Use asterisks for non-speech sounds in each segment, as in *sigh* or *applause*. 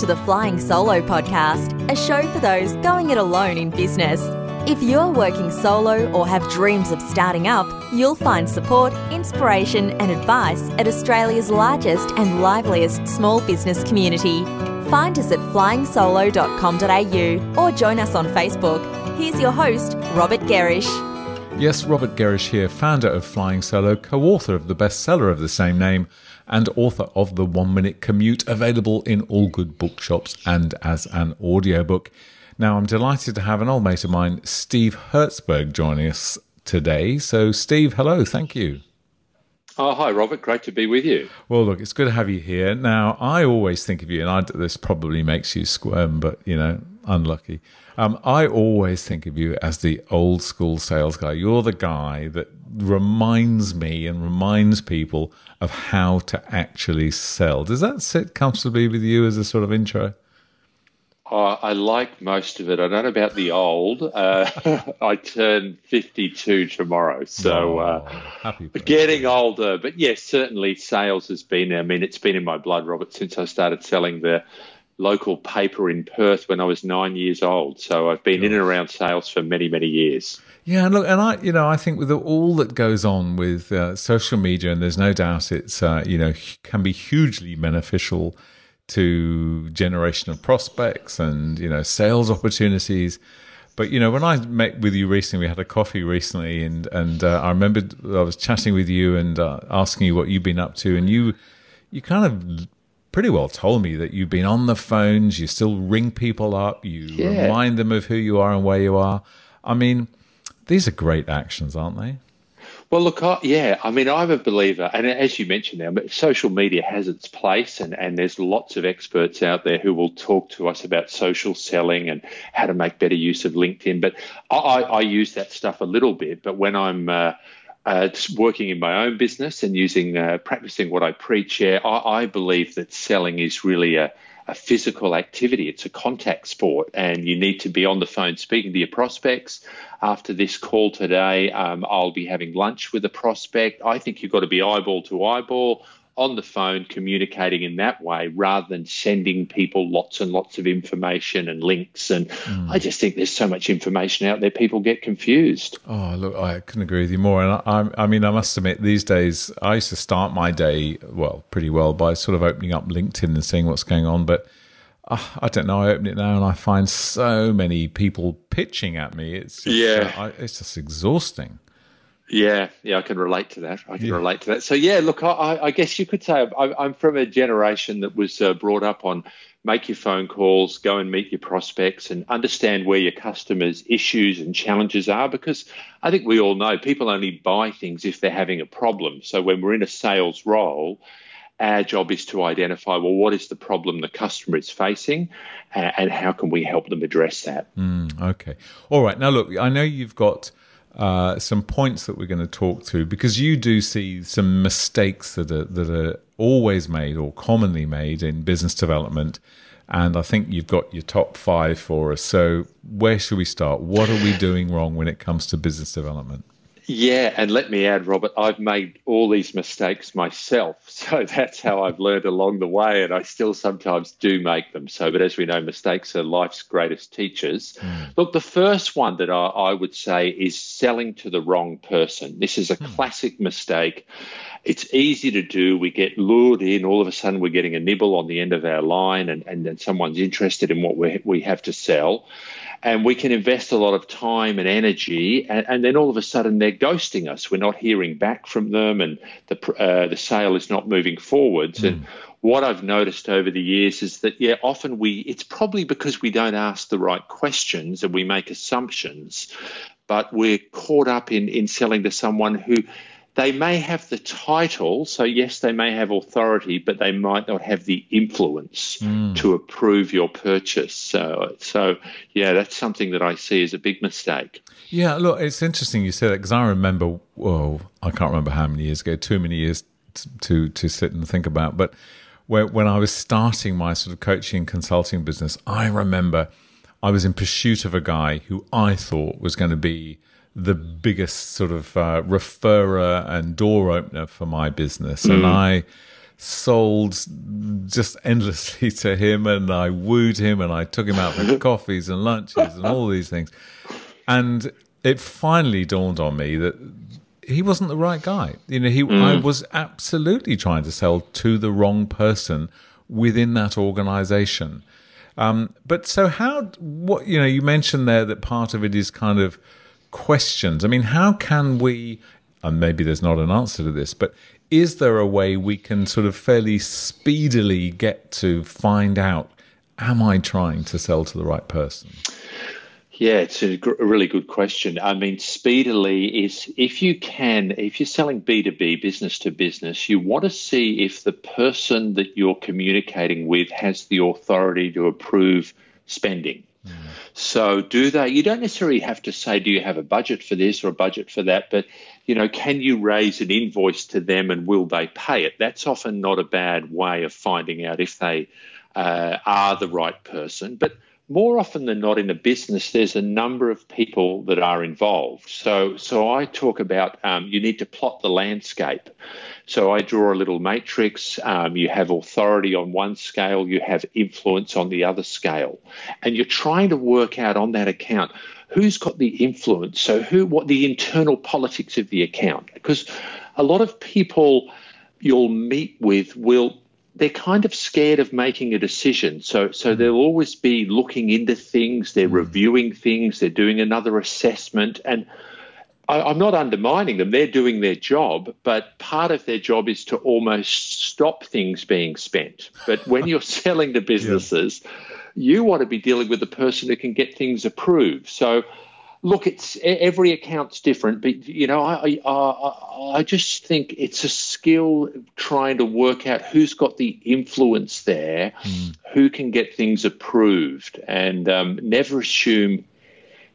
to the Flying Solo podcast, a show for those going it alone in business. If you're working solo or have dreams of starting up, you'll find support, inspiration, and advice at Australia's largest and liveliest small business community. Find us at flyingsolo.com.au or join us on Facebook. Here's your host, Robert Gerrish. Yes, Robert Gerrish here, founder of Flying Solo, co author of the bestseller of the same name, and author of The One Minute Commute, available in all good bookshops and as an audiobook. Now, I'm delighted to have an old mate of mine, Steve Herzberg, joining us today. So, Steve, hello, thank you. Oh, hi, Robert. Great to be with you. Well, look, it's good to have you here. Now, I always think of you, and I, this probably makes you squirm, but, you know, unlucky. Um, I always think of you as the old school sales guy. You're the guy that reminds me and reminds people of how to actually sell. Does that sit comfortably with you as a sort of intro? Uh, I like most of it. I don't know about the old. Uh, *laughs* I turn 52 tomorrow, so uh, getting older. But yes, certainly sales has been, I mean, it's been in my blood, Robert, since I started selling the local paper in Perth when I was nine years old. So I've been in and around sales for many, many years. Yeah, and look, and I, you know, I think with all that goes on with uh, social media, and there's no doubt it's, uh, you know, can be hugely beneficial to generation of prospects and you know sales opportunities. But you know, when I met with you recently, we had a coffee recently, and and uh, I remembered I was chatting with you and uh, asking you what you've been up to, and you you kind of pretty well told me that you've been on the phones, you still ring people up, you yeah. remind them of who you are and where you are. I mean, these are great actions, aren't they? Well, look, I, yeah, I mean, I'm a believer, and as you mentioned now, social media has its place, and, and there's lots of experts out there who will talk to us about social selling and how to make better use of LinkedIn. But I, I use that stuff a little bit, but when I'm uh, uh, working in my own business and using uh, practicing what I preach, yeah, I, I believe that selling is really a a physical activity. It's a contact sport, and you need to be on the phone speaking to your prospects. After this call today, um, I'll be having lunch with a prospect. I think you've got to be eyeball to eyeball on the phone communicating in that way rather than sending people lots and lots of information and links. And mm. I just think there's so much information out there, people get confused. Oh, look, I couldn't agree with you more. And I, I mean, I must admit, these days, I used to start my day, well, pretty well by sort of opening up LinkedIn and seeing what's going on. But uh, I don't know. I open it now and I find so many people pitching at me. It's just, yeah, uh, I, it's just exhausting. Yeah, yeah, I can relate to that. I can yeah. relate to that. So yeah, look, I, I guess you could say I, am from a generation that was uh, brought up on make your phone calls, go and meet your prospects, and understand where your customers' issues and challenges are. Because I think we all know people only buy things if they're having a problem. So when we're in a sales role, our job is to identify well what is the problem the customer is facing and, and how can we help them address that mm, okay all right now look i know you've got uh, some points that we're going to talk to because you do see some mistakes that are that are always made or commonly made in business development. And I think you've got your top five for us. So, where should we start? What are we doing wrong when it comes to business development? Yeah, and let me add, Robert, I've made all these mistakes myself. *laughs* So that's how I've learned along the way, and I still sometimes do make them. So, but as we know, mistakes are life's greatest teachers. Mm. Look, the first one that I, I, would say is selling to the wrong person. This is a mm. classic mistake. It's easy to do. We get lured in. All of a sudden, we're getting a nibble on the end of our line, and, and then someone's interested in what we, we have to sell and we can invest a lot of time and energy, and, and, then all of a sudden they're ghosting us. We're not hearing back from them, and the uh, the sale is not moving forwards. Mm. And what I've noticed over the years is that yeah, often we it's probably because we don't ask the right questions and we make assumptions, but we're caught up in in selling to someone who they may have the title, so yes, they may have authority, but they might not have the influence mm. to approve your purchase. So, so yeah, that's something that I see as a big mistake. Yeah, look, it's interesting you say that because I remember, well, I can't remember how many years ago, too many years to to sit and think about, but when I was starting my sort of coaching consulting business, I remember I was in pursuit of a guy who I thought was going to be the biggest sort of uh, referrer and door opener for my business. Mm. And I sold just endlessly *laughs* to him and I wooed him and I took him out for *laughs* coffees and lunches and all these things. And it finally dawned on me that he wasn't the right guy. You know, he mm. I was absolutely trying to sell to the wrong person within that organization. Um, but so how what you know you mentioned there that part of it is kind of questions. I mean, how can we and maybe there's not an answer to this, but is there a way we can sort of fairly speedily get to find out am I trying to sell to the right person? Yeah, it's a, gr- a, really good question. I mean, speedily is if you can, if you're selling B2B, business to business, you want to see if the person that you're communicating with has the authority to approve spending. So, do they? You don't necessarily have to say, "Do you have a budget for this or a budget for that?" But you know, can you raise an invoice to them and will they pay it? That's often not a bad way of finding out if they uh, are the right person. But more often than not in a business, there's a number of people that are involved. So, so I talk about um, you need to plot the landscape. So I draw a little matrix. Um, you have authority on one scale, you have influence on the other scale, and you're trying to work out on that account who's got the influence. So who, what the internal politics of the account? Because a lot of people you'll meet with will they're kind of scared of making a decision. So, so hmm. they'll always be looking into things, they're mm. reviewing things, they're doing another assessment. And I, I'm not undermining them, they're doing their job, but part of their job is to almost stop things being spent. But when you're *laughs* selling to businesses, yeah. you want to be dealing with the person who can get things approved. So, look, it's every account's different, but you know, I, I I just think it's a skill trying to work out who's got the influence there, mm. who can get things approved, and um, never assume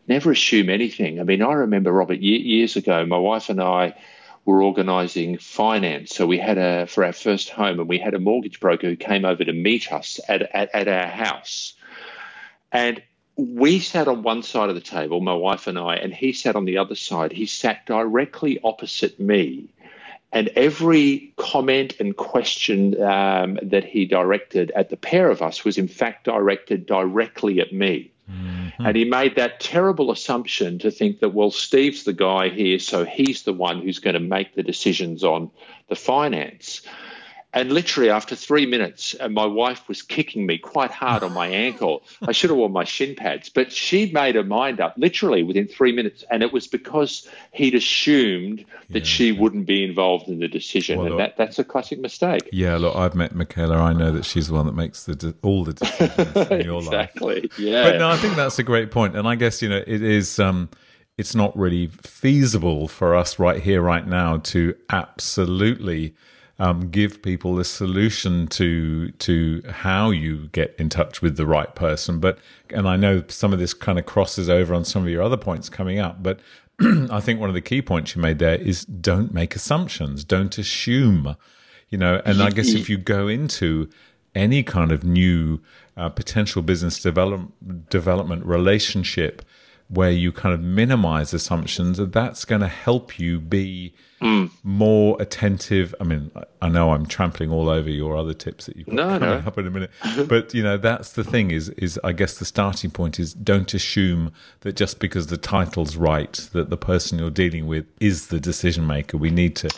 never assume anything. I mean, I remember Robert years ago, my wife and I were organising finance. So we had a for our first home, and we had a mortgage broker who came over to meet us at at, at our house, and we sat on one side of the table, my wife and I, and he sat on the other side. He sat directly opposite me. And every comment and question um, that he directed at the pair of us was, in fact, directed directly at me. Mm-hmm. And he made that terrible assumption to think that, well, Steve's the guy here, so he's the one who's going to make the decisions on the finance. And literally after three minutes, and my wife was kicking me quite hard on my ankle. I should have worn my shin pads, but she'd made her mind up literally within three minutes. And it was because he'd assumed that yeah, she yeah. wouldn't be involved in the decision. Well, and look, that, that's a classic mistake. Yeah, look, I've met Michaela. I know that she's the one that makes the all the decisions *laughs* in your exactly. life. Exactly. Yeah. But no, I think that's a great point. And I guess, you know, it is. Um, it's not really feasible for us right here, right now, to absolutely um, give people a solution to to how you get in touch with the right person. But and I know some of this kind of crosses over on some of your other points coming up, but *clears throat* I think one of the key points you made there is don't make assumptions, don't assume, you know. And I guess if you go into any kind of new uh, potential business develop, development relationship where you kind of minimize assumptions, and that's going to help you be mm. more attentive. I mean, I know I'm trampling all over your other tips that you've got no, coming no. up in a minute, *laughs* but you know, that's the thing is, is I guess the starting point is don't assume that just because the title's right, that the person you're dealing with is the decision maker. We need to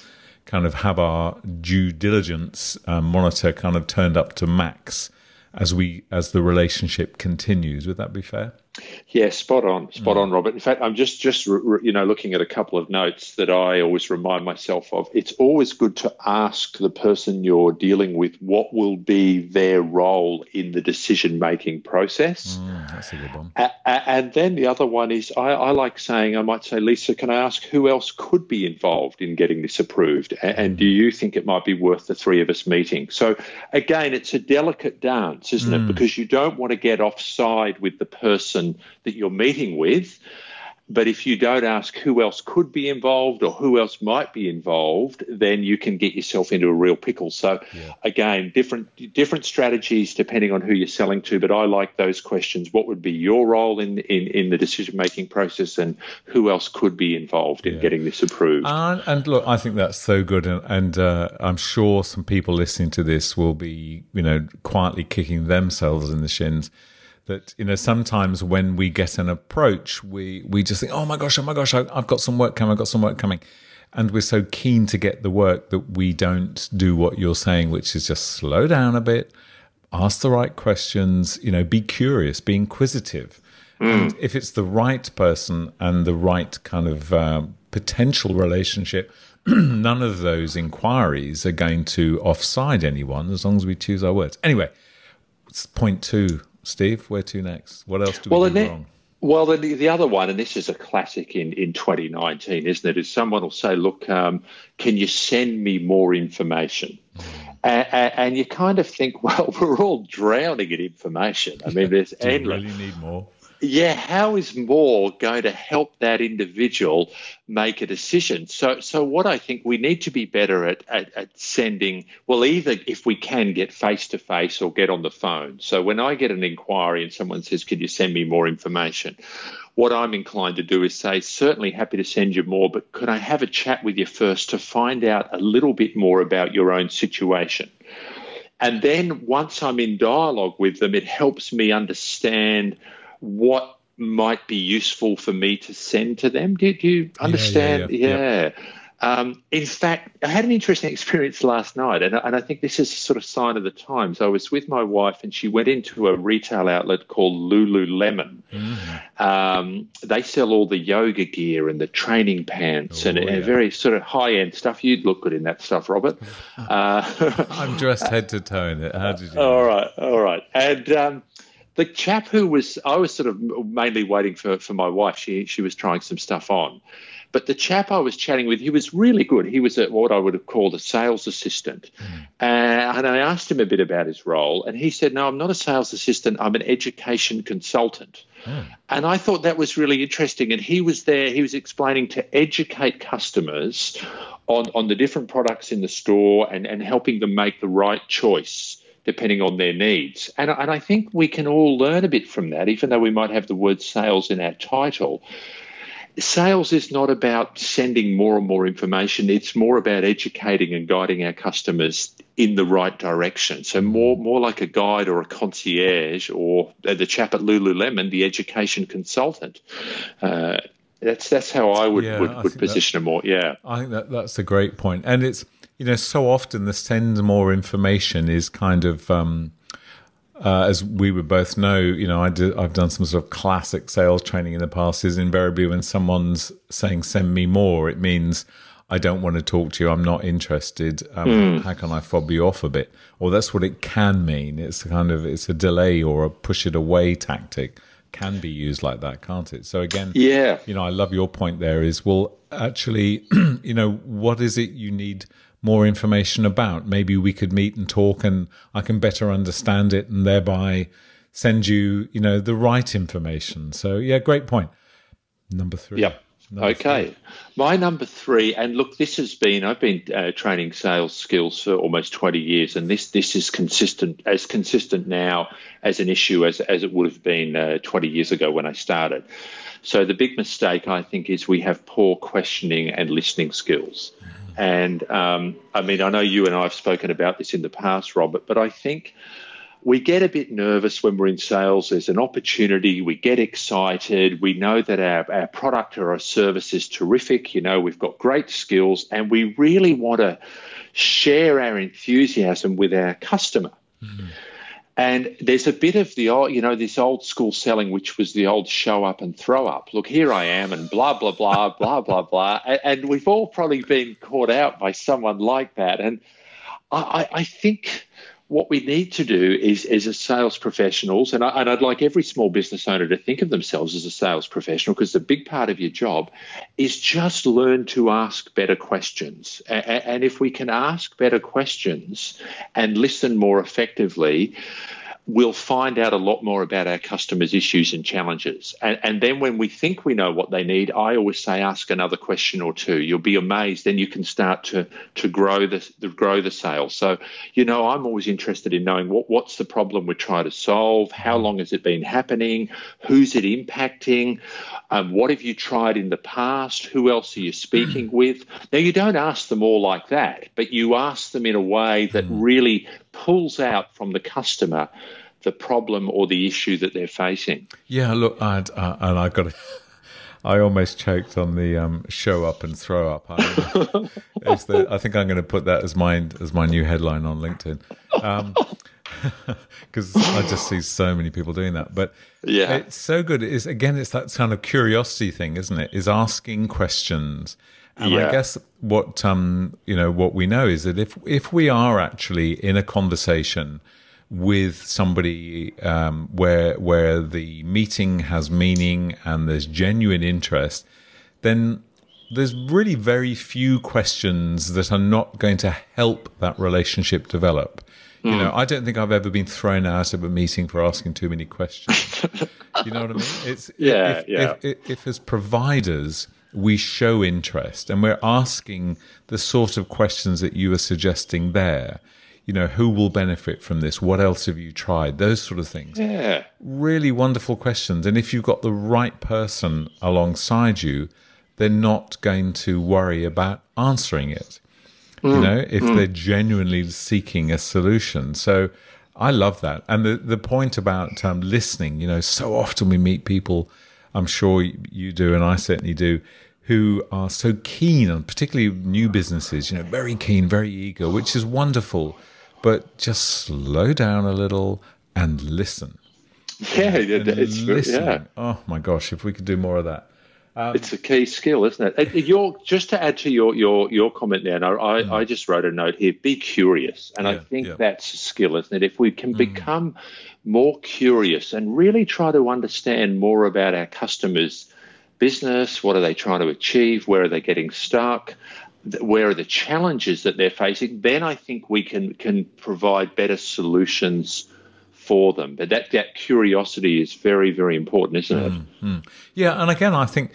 kind of have our due diligence um, monitor kind of turned up to max as we as the relationship continues. Would that be fair? Yeah, spot on, spot mm. on, Robert. In fact, I'm just just you know looking at a couple of notes that I always remind myself of. It's always good to ask the person you're dealing with what will be their role in the decision making process. Mm, that's a good one. and then the other one is I, I, like saying I might say, Lisa, can I ask who else could be involved in getting this approved? And, and do mm. you think it might be worth the three of us meeting? So again, it's a delicate dance, isn't mm. it? Because you don't want to get offside with the person that you're meeting with. But if you don't ask who else could be involved or who else might be involved, then you can get yourself into a real pickle. So yeah. again, different different strategies depending on who you're selling to. But I like those questions. What would be your role in in, in the decision making process, and who else could be involved in yeah. getting this approved? And, and, look, I think that's so good, and, and uh, I'm sure some people listening to this will be, you know, quietly kicking themselves in the shins that you know sometimes when we get an approach we we just think oh my gosh oh my gosh I, have got some work coming i've got some work coming. And we're so keen to get the work that we don't do what you're saying which is just slow down a bit ask the right questions you know be curious be inquisitive. Mm. and if it's the right person and the right kind of uh, potential relationship *clears throat* none of those inquiries are going to offside anyone as long as we choose our words. Anyway point two Steve, where to next? What else do we well, do wrong? Well, the, the other one, and this is a classic in, in 2019, isn't it? Is someone will say, look, um, can you send me more information? Mm. And, and, you kind of think, *laughs* well, we're all drowning in information. I mean, there's *laughs* do endless. really need more? Yeah, how is more going to help that individual make a decision? So, so what I think we need to be better at, at, at sending, well, either if we can get face to face or get on the phone. So when I get an inquiry and someone says, Can you send me more information? What I'm inclined to do is say, certainly happy to send you more, but could I have a chat with you first to find out a little bit more about your own situation? And then once I'm in dialogue with them, it helps me understand what might be useful for me to send to them. Do, do you understand? Yeah. yeah, yeah. yeah. Um, in fact, I had an interesting *laughs* experience last night, and, and I think this is a sort of sign of the times. I was with my wife, and she went into a retail outlet called Lululemon. Mm. Um, they sell all the yoga gear and the training pants oh, and, yeah. and, very sort of high end stuff. You'd look good in that stuff, Robert. *laughs* Uh, *laughs* I'm dressed head to toe in it. How did you? All right, all right, and. Um, the chap who was I was sort of mainly waiting for for my wife. She she was trying some stuff on, but the chap I was chatting with, he was really good. He was a, what I would have called a sales assistant, mm. uh, and I asked him a bit about his role, and he said, "No, I'm not a sales assistant. I'm an education consultant." Mm. And I thought that was really interesting. And he was there. He was explaining to educate customers on on the different products in the store and and helping them make the right choice depending on their needs. And, and I think we can all learn a bit from that, even though we might have the word sales in our title. Sales is not about sending more and more information. It's more about educating and guiding our customers in the right direction. So more more like a guide or a concierge or the chap at Lululemon, the education consultant. Uh, that's that's how I would yeah, would, would position that, it more. Yeah, I think that that's a great point, and it's you know, so often the send more information is kind of, um, uh, as we would both know, you know, I did, I've done some sort of classic sales training in the past. Is invariably when someone's saying "send me more," it means I don't want to talk to you. I'm not interested. Um, mm. How can I fob you off a bit? Or that's what it can mean. It's a kind of it's a delay or a push it away tactic. Can be used like that, can't it? So again, yeah, you know, I love your point. There is well, actually, *clears throat* you know, what is it you need? More information about. Maybe we could meet and talk and I can better understand it and thereby send you, you know, the right information. So yeah, great point. Number three. Yep. Number okay. Three. My number three, and look, this has been, I've been uh, training sales skills for almost 20 years, and this, this is consistent, as consistent now as an issue as, as it would have been uh, 20 years ago when I started. So the big mistake, I think, is we have poor questioning and listening skills. And um, I mean, I know you and I have spoken about this in the past, Robert, but I think we get a bit nervous when we're in sales. There's an opportunity, we get excited, we know that our, our product or our service is terrific, you know, we've got great skills, and we really want to share our enthusiasm with our customer. Mm-hmm. And there's a bit of the old, you know, this old school selling, which was the old show up and throw up. Look, here I am, and blah blah blah *laughs* blah blah blah. And we've all probably been caught out by someone like that. And I, I think what we need to do is, is as sales professionals, and, I, I'd like every small business owner to think of themselves as a sales professional because the big part of your job is just learn to ask better questions. And, and if we can ask better questions and listen more effectively, we'll find out a lot more about our customers' issues and challenges. And, and, then when we think we know what they need, I always say ask another question or two. You'll be amazed. Then you can start to to grow the, the grow the sales. So, you know, I'm always interested in knowing what, what's the problem we're trying to solve, how long has it been happening, who's it impacting, um, what have you tried in the past, who else are you speaking with. Now you don't ask them all like that, but you ask them in a way that hmm. really pulls out from the customer the problem or the issue that they're facing. Yeah, look, I'd, uh, and I got to. *laughs* I almost choked on the um, show up and throw up. I, *laughs* the, I think I'm going to put that as my as my new headline on LinkedIn because um, *laughs* I just see so many people doing that. But yeah, it's so good. It's again, it's that kind of curiosity thing, isn't it? Is asking questions. And yeah. I guess what um, you know what we know is that if if we are actually in a conversation with somebody um, where where the meeting has meaning and there's genuine interest, then there's really very few questions that are not going to help that relationship develop. Mm. You hmm. know, I don't think I've ever been thrown out of a meeting for asking too many questions. *laughs* you know what I mean? It's yeah, if, yeah. If, if, if as providers we show interest and we're asking the sort of questions that you are suggesting there, you know, who will benefit from this? What else have you tried? Those sort of things. Yeah. Really wonderful questions. And if you've got the right person alongside you, they're not going to worry about answering it. Mm. You know, if mm. they're genuinely seeking a solution. So I love that. And the, the point about um, listening, you know, so often we meet people, I'm sure you do, and I certainly do, who are so keen on particularly new businesses, you know, very keen, very eager, which is wonderful but just slow down a little and listen. Yeah, and it's listening. Yeah. Oh my gosh, if we could do more of that. Um, it's a key skill, isn't it? Your, just to add to your your your comment there, I, mm. I just wrote a note here: be curious, and yeah, I think yeah. that's a skill, isn't it? If we can mm. become more curious and really try to understand more about our customers' business, what are they trying to achieve, where are they getting stuck, where are the challenges that they're facing, then I think we can can provide better solutions for them. But that that curiosity is very very important, isn't it? Mm-hmm. Yeah, and again, I think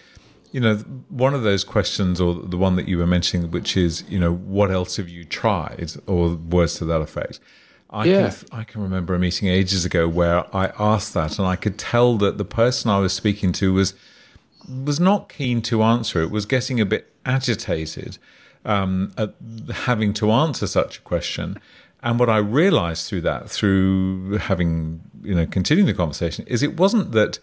you know one of those questions, or the one that you were mentioning, which is you know what else have you tried, or words to that effect. I yeah. can I can remember a meeting ages ago where I asked that, and I could tell that the person I was speaking to was was not keen to answer it, was getting a bit agitated um, at having to answer such a question. And what I realized through that, through having, you know, continuing the conversation, is it wasn't that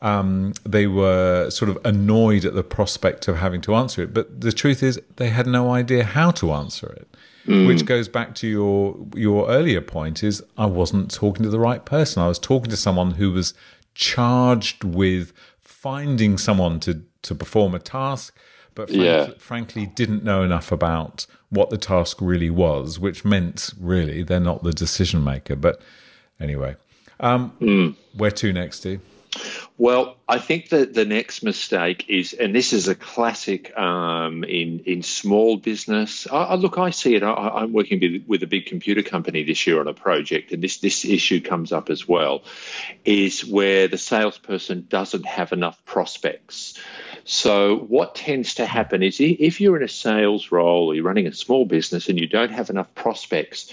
um, they were sort of annoyed at the prospect of having to answer it, but the truth is they had no idea how to answer it. Mm. Which goes back to your your earlier point: is I wasn't talking to the right person. I was talking to someone who was charged with finding someone to to perform a task, but frankly, yeah. frankly didn't know enough about what the task really was, which meant really they're not the decision maker. But anyway, um, mm. where to next, Steve? Well, I think that the next mistake is, and this is a classic um, in in small business. I, I, look, I see it. I, am working with, with, a big computer company this year on a project, and this this issue comes up as well. Is where the salesperson doesn't have enough prospects. So, what tends to happen is if you're in a sales role, or you're running a small business, and you don't have enough prospects,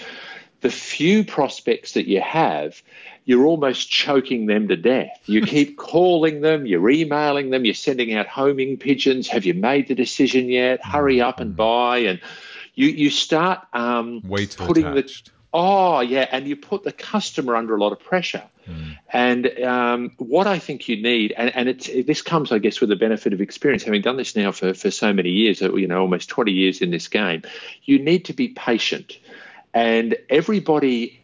the few prospects that you have, you're almost choking them to death. You *laughs* keep calling them, you're emailing them, you're sending out homing pigeons. Have you made the decision yet? Hurry up and buy. And you you start um, putting attached. the oh yeah, and you put the customer under a lot of pressure. Mm. And um, what I think you need, and, and it's, it, this comes, I guess, with the benefit of experience, having done this now for, for so many years, you know, almost 20 years in this game, you need to be patient. And everybody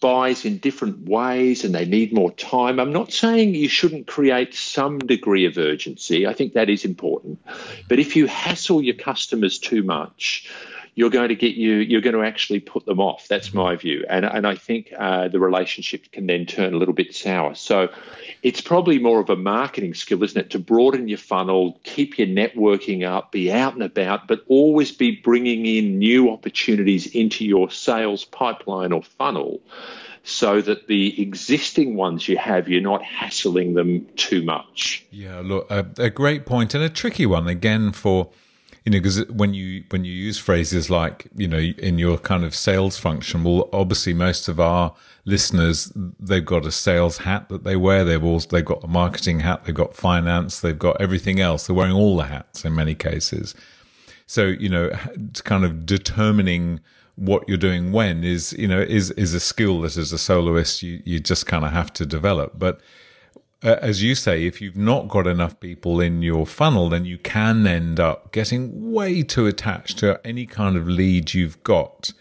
buys in different ways and they need more time. I'm not saying you shouldn't create some degree of urgency. I think that is important. But if you hassle your customers too much, you're going to get you you're going to actually put them off. That's my view, and and I think uh, the relationship can then turn a little bit sour. So it's probably more of a marketing skill, isn't it, to broaden your funnel, keep your networking up, be out and about, but always be bringing in new opportunities into your sales pipeline or funnel so that the existing ones you have, you're not hassling them too much. Yeah, look, a, a great point and a tricky one again for you know because when you when you use phrases like you know in your kind of sales function well obviously most of our listeners they've got a sales hat that they wear. They've also they've got a marketing hat they've got finance they've got everything else. They're wearing all the hats in many cases. So you know kind of determining what you're doing when is you know is is a skill that as a soloist you you just kind of have to develop. But uh, as you say, if you've not got enough people in your funnel, then you can end up getting way too attached to any kind of lead you've got.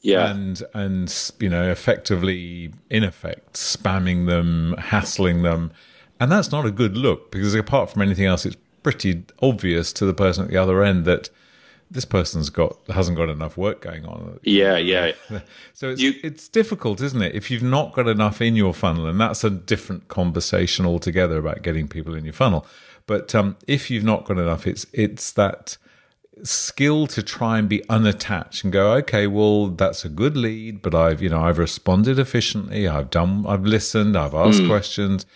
Yeah. And, and, you know, effectively, in effect, spamming them, hassling them. And that's not a good look because apart from anything else, it's pretty obvious to the person at the other end that this person's got hasn't got enough work going on. Yeah, yeah. *laughs* so it's you, it's difficult, isn't it? If you've not got enough in your funnel, and that's a different conversation altogether about getting people in your funnel. But um, if you've not got enough, it's it's that skill to try and be unattached and go, okay, well, that's a good lead, but I've you know I've responded efficiently, I've done, I've listened, I've asked mm. questions.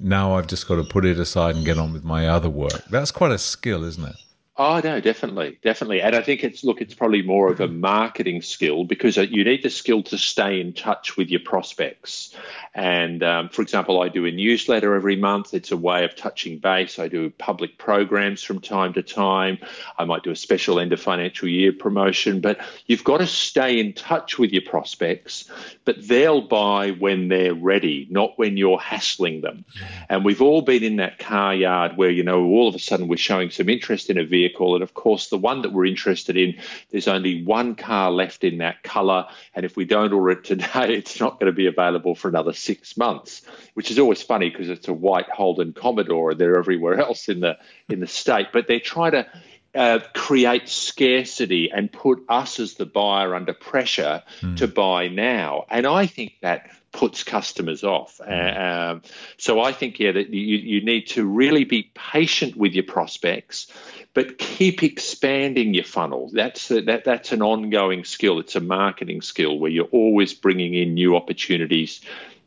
Now I've just got to put it aside and get on with my other work. That's quite a skill, isn't it? Oh no, definitely, definitely, and I think it's look, it's probably more of a marketing skill because uh, you need the skill to stay in touch with your prospects. And um, for example, I do a newsletter every month. It's a way of touching base. I do public programs from time to time. I might do a special end of financial year promotion, but you've got to stay in touch with your prospects. But they'll buy when they're ready, not when you're hassling them. And we've all been in that car yard where you know all of a sudden we're showing some interest in a vehicle vehicle. And of course, the one that we're interested in, there's only one car left in that colour. And if we don't order it today, *laughs* it's not going to be available for another six months, which is always funny because it's a white Holden Commodore and they're everywhere *laughs* else in the in the state. But they're trying to uh, create scarcity and put us as the buyer under pressure mm. to buy now. And I think that puts customers off. Um, so I think, yeah, that you, you need to really be patient with your prospects, but keep expanding your funnel. That's a, that, that's an ongoing skill. It's a marketing skill where you're always bringing in new opportunities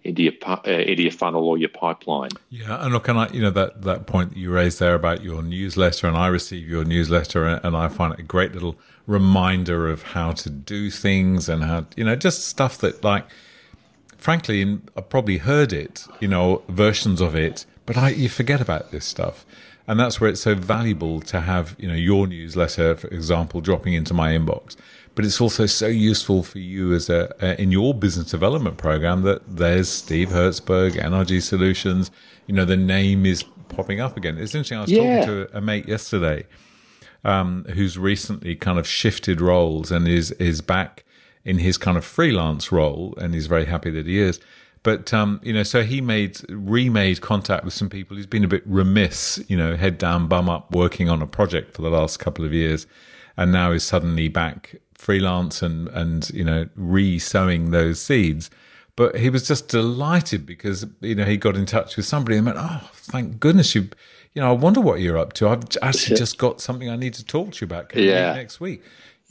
into your uh, into your funnel or your pipeline. Yeah, and look, and I, you know that that point that you raised there about your newsletter, and I receive your newsletter, and I find it a great little reminder of how to do things and how you know just stuff that like frankly, I've probably heard it, you know, versions of it, but I, you forget about this stuff. And that's where it's so valuable to have, you know, your newsletter, for example, dropping into my inbox. But it's also so useful for you as a, in your business development program that there's Steve Herzberg, NRG Solutions. You know, the name is popping up again. It's interesting. I was yeah. talking to a mate yesterday um, who's recently kind of shifted roles and is is back in his kind of freelance role, and he's very happy that he is. But um, you know, so he made remade contact with some people. He's been a bit remiss, you know, head down, bum up, working on a project for the last couple of years, and now is suddenly back freelance and and you know re-sowing those seeds. But he was just delighted because you know he got in touch with somebody and went, "Oh, thank goodness you." You know, I wonder what you're up to. I've actually just got something I need to talk to you about. Can yeah. next week?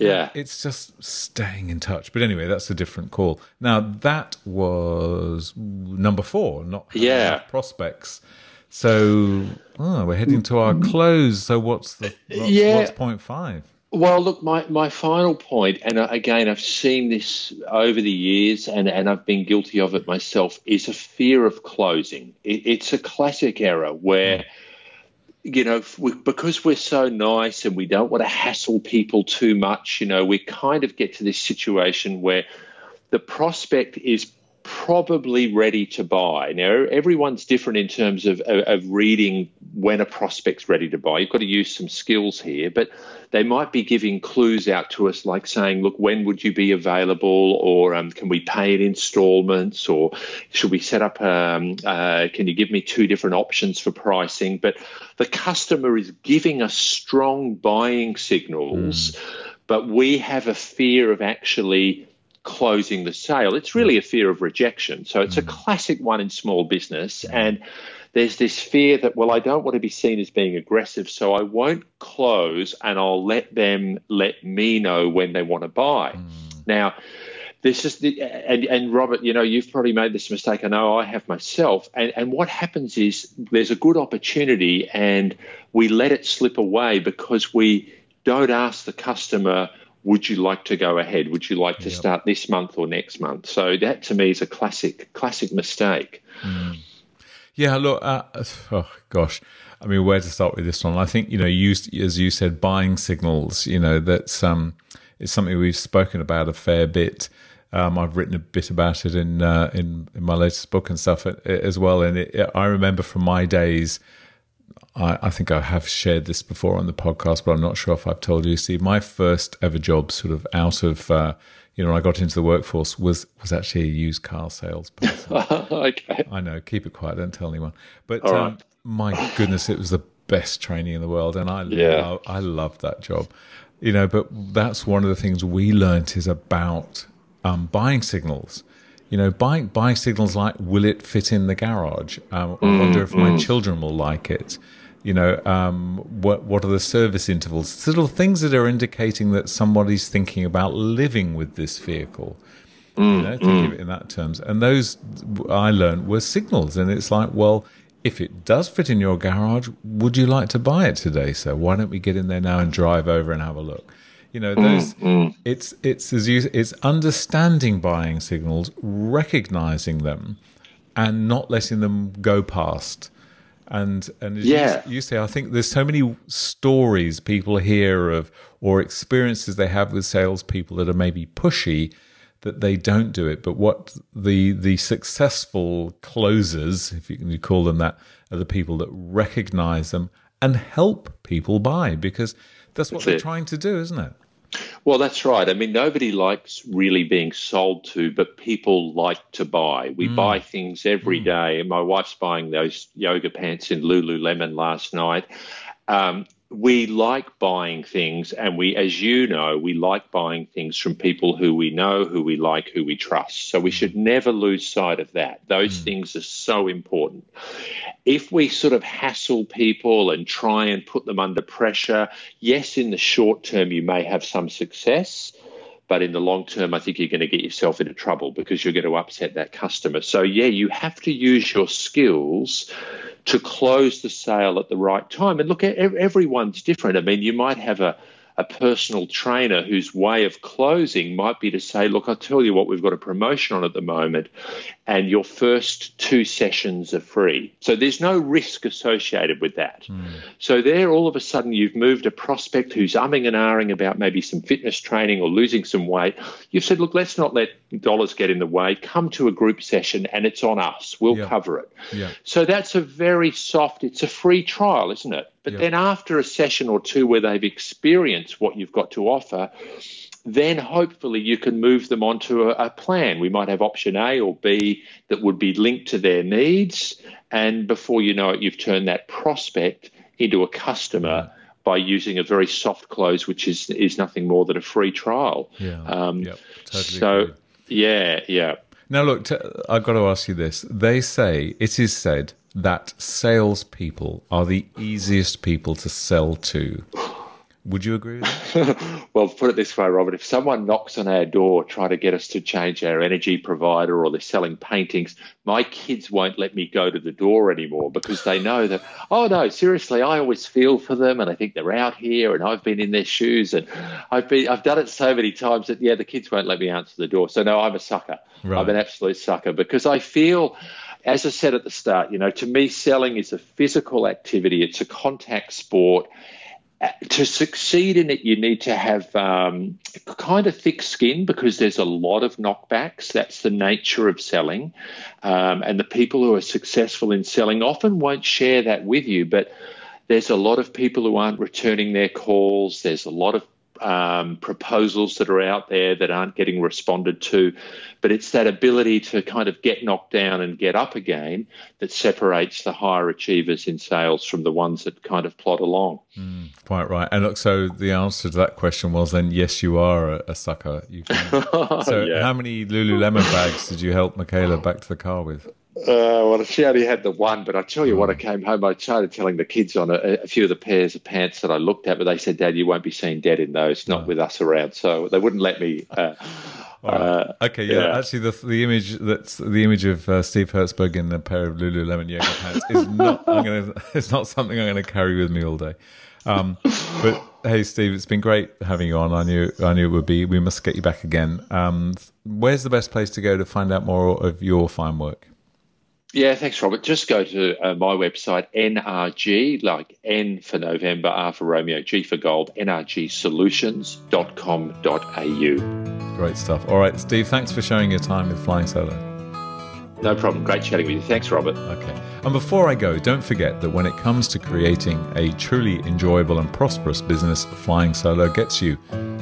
Yeah. It's just staying in touch. But anyway, that's a different call. Now, that was number four, not yeah. prospects. So oh, we're heading to our close. So what's the what's, yeah. what's point five? Well, look, my, my final point, and uh, again, I've seen this over the years and, and I've been guilty of it myself, is a fear of closing. It, it's a classic error where. Mm you know, we, because we're so nice and we don't want to hassle people too much, you know, we kind of get to this situation where the prospect is probably ready to buy. Now, everyone's different in terms of, of, of, reading when a prospect's ready to buy. You've got to use some skills here, but they might be giving clues out to us, like saying, "Look, when would you be available?" or um, "Can we pay in installments?" or "Should we set up? Um, uh, can you give me two different options for pricing?" But the customer is giving us strong buying signals, mm. but we have a fear of actually closing the sale. It's really a fear of rejection. So it's a mm. classic one in small business. And there's this fear that, well, I don't want to be seen as being aggressive, so I won't close and I'll let them let me know when they want to buy. Mm. Now, this is the and, and Robert, you know, you've probably made this mistake. I know I have myself. And and what happens is there's a good opportunity and we let it slip away because we don't ask the customer, would you like to go ahead? Would you like to yep. start this month or next month? So that to me is a classic classic mistake. Mm. Yeah, look, uh, oh gosh. I mean, where to start with this one? I think you know, you as you said, buying signals. You know, that's um, it's something we've spoken about a fair bit. Um, I've written a bit about it in uh, in, in my latest book and stuff uh, as well. And it, I remember from my days, I, I, think I have shared this before on the podcast, but I'm not sure if I've told you. See, my first ever job, sort of out of uh, you know, I got into the workforce was was actually a used car salesperson. *laughs* okay, I know. Keep it quiet. Don't tell anyone. But um, right. my goodness, it was the best training in the world, and I yeah. Love, I loved that job. You know, but that's one of the things we learned is about um, buying signals. You know, buying buying signals like will it fit in the garage? Um, I mm, wonder if mm. my children will like it. You know, um, what what are the service intervals? Little things that are indicating that somebody's thinking about living with this vehicle. Mm, you know, think mm. of it in that terms. And those I learned were signals, and it's like, well, if it does fit in your garage, would you like to buy it today? So why don't we get in there now and drive over and have a look? You know, those mm, mm. it's it's as you it's understanding buying signals, recognizing them, and not letting them go past. And and yeah. you, you say, I think there's so many stories people hear of or experiences they have with salespeople that are maybe pushy that they don't do it. But what the the successful closers, if you can call them that, are the people that recognize them and help people buy because that's what that's they're it. trying to do, isn't it? Well, that's right. I mean, nobody likes really being sold to, but people like to buy. We mm. buy things every mm. day. My wife's buying those yoga pants in Lululemon last night. Um, we like buying things, and we, as you know, we like buying things from people who we know, who we like, who we trust. So we should never lose sight of that. Those mm. things are so important. If we sort of hassle people and try and put them under pressure, yes, in the short term, you may have some success. But in the long term, I think you're going to get yourself into trouble because you're going to upset that customer. So, yeah, you have to use your skills to close the sale at the right time. And look, everyone's different. I mean, you might have a a personal trainer whose way of closing might be to say, Look, I'll tell you what, we've got a promotion on at the moment, and your first two sessions are free. So there's no risk associated with that. Mm. So there, all of a sudden, you've moved a prospect who's umming and ahhing about maybe some fitness training or losing some weight. You've said, Look, let's not let dollars get in the way. Come to a group session, and it's on us. We'll yeah. cover it. Yeah. So that's a very soft, it's a free trial, isn't it? But yep. then after a session or two where they've experienced what you've got to offer, then hopefully you can move them onto a, a, plan. We might have option A or B that would be linked to their needs. And before you know it, you've turned that prospect into a customer by using a very soft close, which is is nothing more than a free trial. Yeah. Um, yep. Totally so, agree. yeah, yeah. Now, look, t- I've got to ask you this. They say, it is said, that salespeople are the easiest people to sell to. Would you agree with that? *laughs* well, put it this way, Robert. If someone knocks on our door trying to get us to change our energy provider or they're selling paintings, my kids won't let me go to the door anymore because they know that, *laughs* oh, no, seriously, I always feel for them and I think they're out here and I've been in their shoes and I've been I've done it so many times that, yeah, the kids won't let me answer the door. So, no, I'm a sucker. Right. I'm an absolute sucker because I feel – as I said at the start, you know, to me, selling is a physical activity, it's a contact sport. Uh, to succeed in it, you need to have um, kind of thick skin because there's a lot of knockbacks. That's the nature of selling. Um, and the people who are successful in selling often won't share that with you, but there's a lot of people who aren't returning their calls. There's a lot of um, proposals that are out there that aren't getting responded to. But it's that ability to kind of get knocked down and get up again that separates the higher achievers in sales from the ones that kind of plod along. Mm, quite right. And look, so the answer to that question was then yes, you are a, a sucker. You can, *laughs* so yeah. how many Lululemon bags did you help Michaela back to the car with? Uh, well, she only had the one, but I tell you what, I hmm. came home. I started telling the kids on a, a, few of the pairs of pants that I looked at, but they said, "Dad, you won't be seen dead in those, not with us around." So they wouldn't let me. Uh, *laughs* Uh, okay, yeah, yeah, Actually, the the image that's the image of uh, Steve Herzberg in a pair of Lululemon yoga pants is not. *laughs* I'm gonna. *laughs* It's not something I'm going to carry with me all day. Um, but hey, Steve, it's been great having you on. I knew I knew it would be. We must get you back again. Um, where's the best place to go to find out more of your fine work? Yeah, thanks, Robert. Just go to uh, my website, NRG, like N for November, R for Romeo, G for Gold, nrgsolutions.com.au. Great stuff. All right, Steve, thanks for sharing your time with Flying Solo. No problem. Great chatting with you. Thanks, Robert. Okay. And before I go, don't forget that when it comes to creating a truly enjoyable and prosperous business, Flying Solo gets you.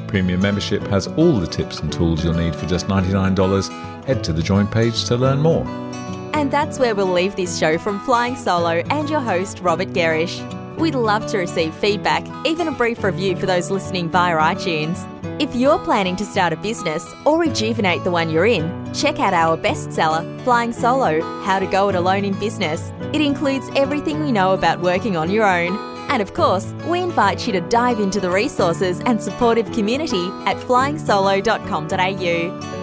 Premium membership has all the tips and tools you'll need for just $99. Head to the join page to learn more. And that's where we'll leave this show from Flying Solo and your host, Robert Gerrish. We'd love to receive feedback, even a brief review for those listening via iTunes. If you're planning to start a business or rejuvenate the one you're in, check out our bestseller, Flying Solo How to Go It Alone in Business. It includes everything we know about working on your own. And of course, we invite you to dive into the resources and supportive community at flyingsolo.com.au.